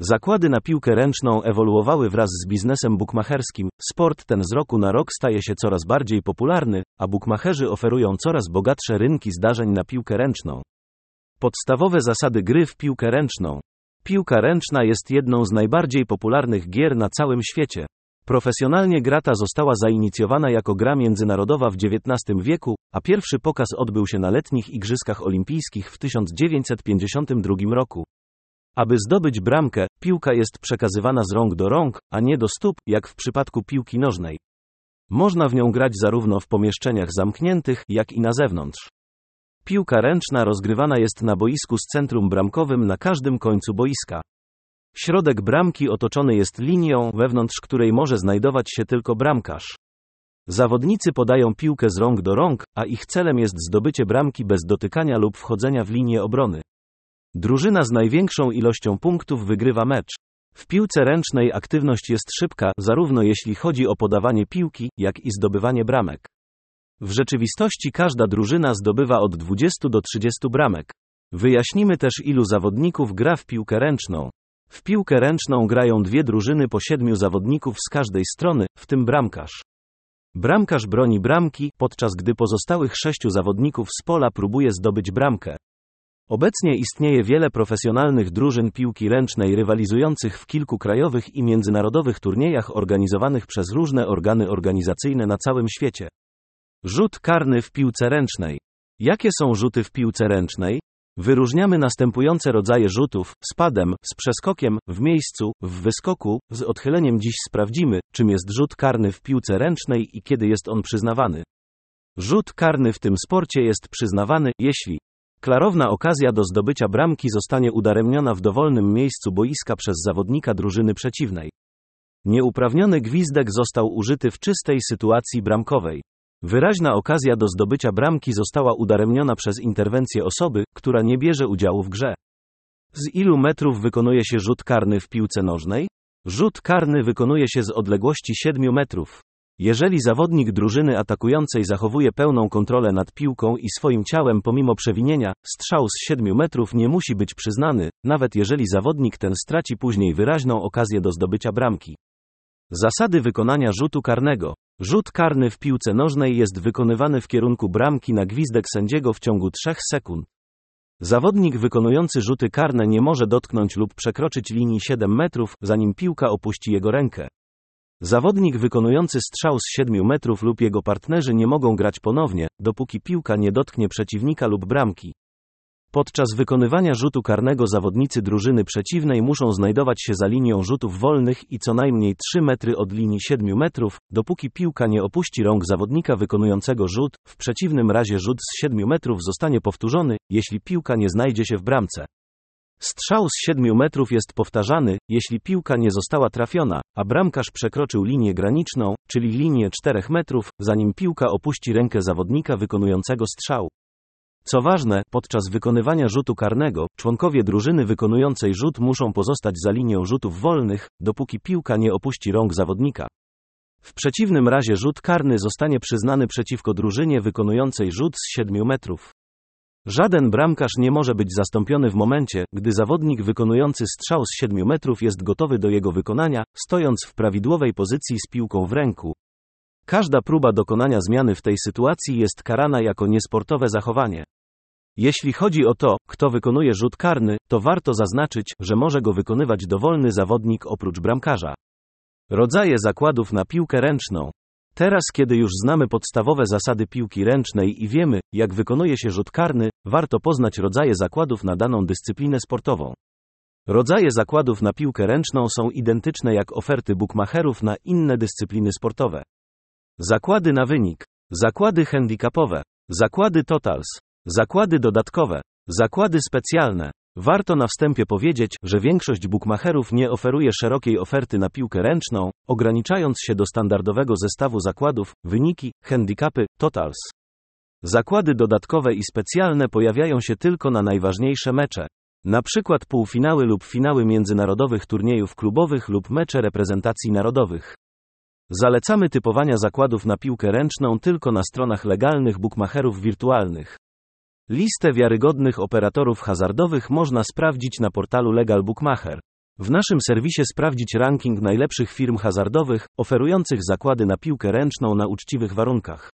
Zakłady na piłkę ręczną ewoluowały wraz z biznesem bukmacherskim. Sport ten z roku na rok staje się coraz bardziej popularny, a bukmacherzy oferują coraz bogatsze rynki zdarzeń na piłkę ręczną. Podstawowe zasady gry w piłkę ręczną. Piłka ręczna jest jedną z najbardziej popularnych gier na całym świecie. Profesjonalnie grata została zainicjowana jako gra międzynarodowa w XIX wieku, a pierwszy pokaz odbył się na letnich Igrzyskach Olimpijskich w 1952 roku. Aby zdobyć bramkę, piłka jest przekazywana z rąk do rąk, a nie do stóp, jak w przypadku piłki nożnej. Można w nią grać zarówno w pomieszczeniach zamkniętych, jak i na zewnątrz. Piłka ręczna rozgrywana jest na boisku z centrum bramkowym na każdym końcu boiska. Środek bramki otoczony jest linią, wewnątrz której może znajdować się tylko bramkarz. Zawodnicy podają piłkę z rąk do rąk, a ich celem jest zdobycie bramki bez dotykania lub wchodzenia w linię obrony. Drużyna z największą ilością punktów wygrywa mecz. W piłce ręcznej aktywność jest szybka, zarówno jeśli chodzi o podawanie piłki, jak i zdobywanie bramek. W rzeczywistości każda drużyna zdobywa od 20 do 30 bramek. Wyjaśnimy też ilu zawodników gra w piłkę ręczną. W piłkę ręczną grają dwie drużyny po siedmiu zawodników z każdej strony, w tym bramkarz. Bramkarz broni bramki, podczas gdy pozostałych sześciu zawodników z pola próbuje zdobyć bramkę. Obecnie istnieje wiele profesjonalnych drużyn piłki ręcznej rywalizujących w kilku krajowych i międzynarodowych turniejach organizowanych przez różne organy organizacyjne na całym świecie. Rzut karny w piłce ręcznej. Jakie są rzuty w piłce ręcznej? Wyróżniamy następujące rodzaje rzutów: z padem, z przeskokiem, w miejscu, w wyskoku, z odchyleniem. Dziś sprawdzimy, czym jest rzut karny w piłce ręcznej i kiedy jest on przyznawany. Rzut karny w tym sporcie jest przyznawany, jeśli klarowna okazja do zdobycia bramki zostanie udaremniona w dowolnym miejscu boiska przez zawodnika drużyny przeciwnej. Nieuprawniony gwizdek został użyty w czystej sytuacji bramkowej. Wyraźna okazja do zdobycia bramki została udaremniona przez interwencję osoby, która nie bierze udziału w grze. Z ilu metrów wykonuje się rzut karny w piłce nożnej? Rzut karny wykonuje się z odległości 7 metrów. Jeżeli zawodnik drużyny atakującej zachowuje pełną kontrolę nad piłką i swoim ciałem pomimo przewinienia, strzał z 7 metrów nie musi być przyznany, nawet jeżeli zawodnik ten straci później wyraźną okazję do zdobycia bramki. Zasady wykonania rzutu karnego. Rzut karny w piłce nożnej jest wykonywany w kierunku bramki na gwizdek sędziego w ciągu 3 sekund. Zawodnik wykonujący rzuty karne nie może dotknąć lub przekroczyć linii 7 metrów, zanim piłka opuści jego rękę. Zawodnik wykonujący strzał z 7 metrów lub jego partnerzy nie mogą grać ponownie, dopóki piłka nie dotknie przeciwnika lub bramki. Podczas wykonywania rzutu karnego zawodnicy drużyny przeciwnej muszą znajdować się za linią rzutów wolnych i co najmniej 3 metry od linii 7 metrów, dopóki piłka nie opuści rąk zawodnika wykonującego rzut, w przeciwnym razie rzut z 7 metrów zostanie powtórzony, jeśli piłka nie znajdzie się w bramce. Strzał z 7 metrów jest powtarzany, jeśli piłka nie została trafiona, a bramkarz przekroczył linię graniczną, czyli linię 4 metrów, zanim piłka opuści rękę zawodnika wykonującego strzał. Co ważne, podczas wykonywania rzutu karnego, członkowie drużyny wykonującej rzut muszą pozostać za linią rzutów wolnych, dopóki piłka nie opuści rąk zawodnika. W przeciwnym razie rzut karny zostanie przyznany przeciwko drużynie wykonującej rzut z 7 metrów. Żaden bramkarz nie może być zastąpiony w momencie, gdy zawodnik wykonujący strzał z 7 metrów jest gotowy do jego wykonania, stojąc w prawidłowej pozycji z piłką w ręku. Każda próba dokonania zmiany w tej sytuacji jest karana jako niesportowe zachowanie. Jeśli chodzi o to, kto wykonuje rzut karny, to warto zaznaczyć, że może go wykonywać dowolny zawodnik oprócz bramkarza. Rodzaje zakładów na piłkę ręczną. Teraz, kiedy już znamy podstawowe zasady piłki ręcznej i wiemy, jak wykonuje się rzut karny, warto poznać rodzaje zakładów na daną dyscyplinę sportową. Rodzaje zakładów na piłkę ręczną są identyczne jak oferty bookmacherów na inne dyscypliny sportowe. Zakłady na wynik, zakłady handicapowe, zakłady totals, zakłady dodatkowe, zakłady specjalne. Warto na wstępie powiedzieć, że większość bookmacherów nie oferuje szerokiej oferty na piłkę ręczną, ograniczając się do standardowego zestawu zakładów, wyniki, handicapy, totals. Zakłady dodatkowe i specjalne pojawiają się tylko na najważniejsze mecze. Na przykład półfinały lub finały międzynarodowych turniejów klubowych lub mecze reprezentacji narodowych. Zalecamy typowania zakładów na piłkę ręczną tylko na stronach legalnych bookmacherów wirtualnych. Listę wiarygodnych operatorów hazardowych można sprawdzić na portalu Legal Bookmacher. W naszym serwisie sprawdzić ranking najlepszych firm hazardowych, oferujących zakłady na piłkę ręczną na uczciwych warunkach.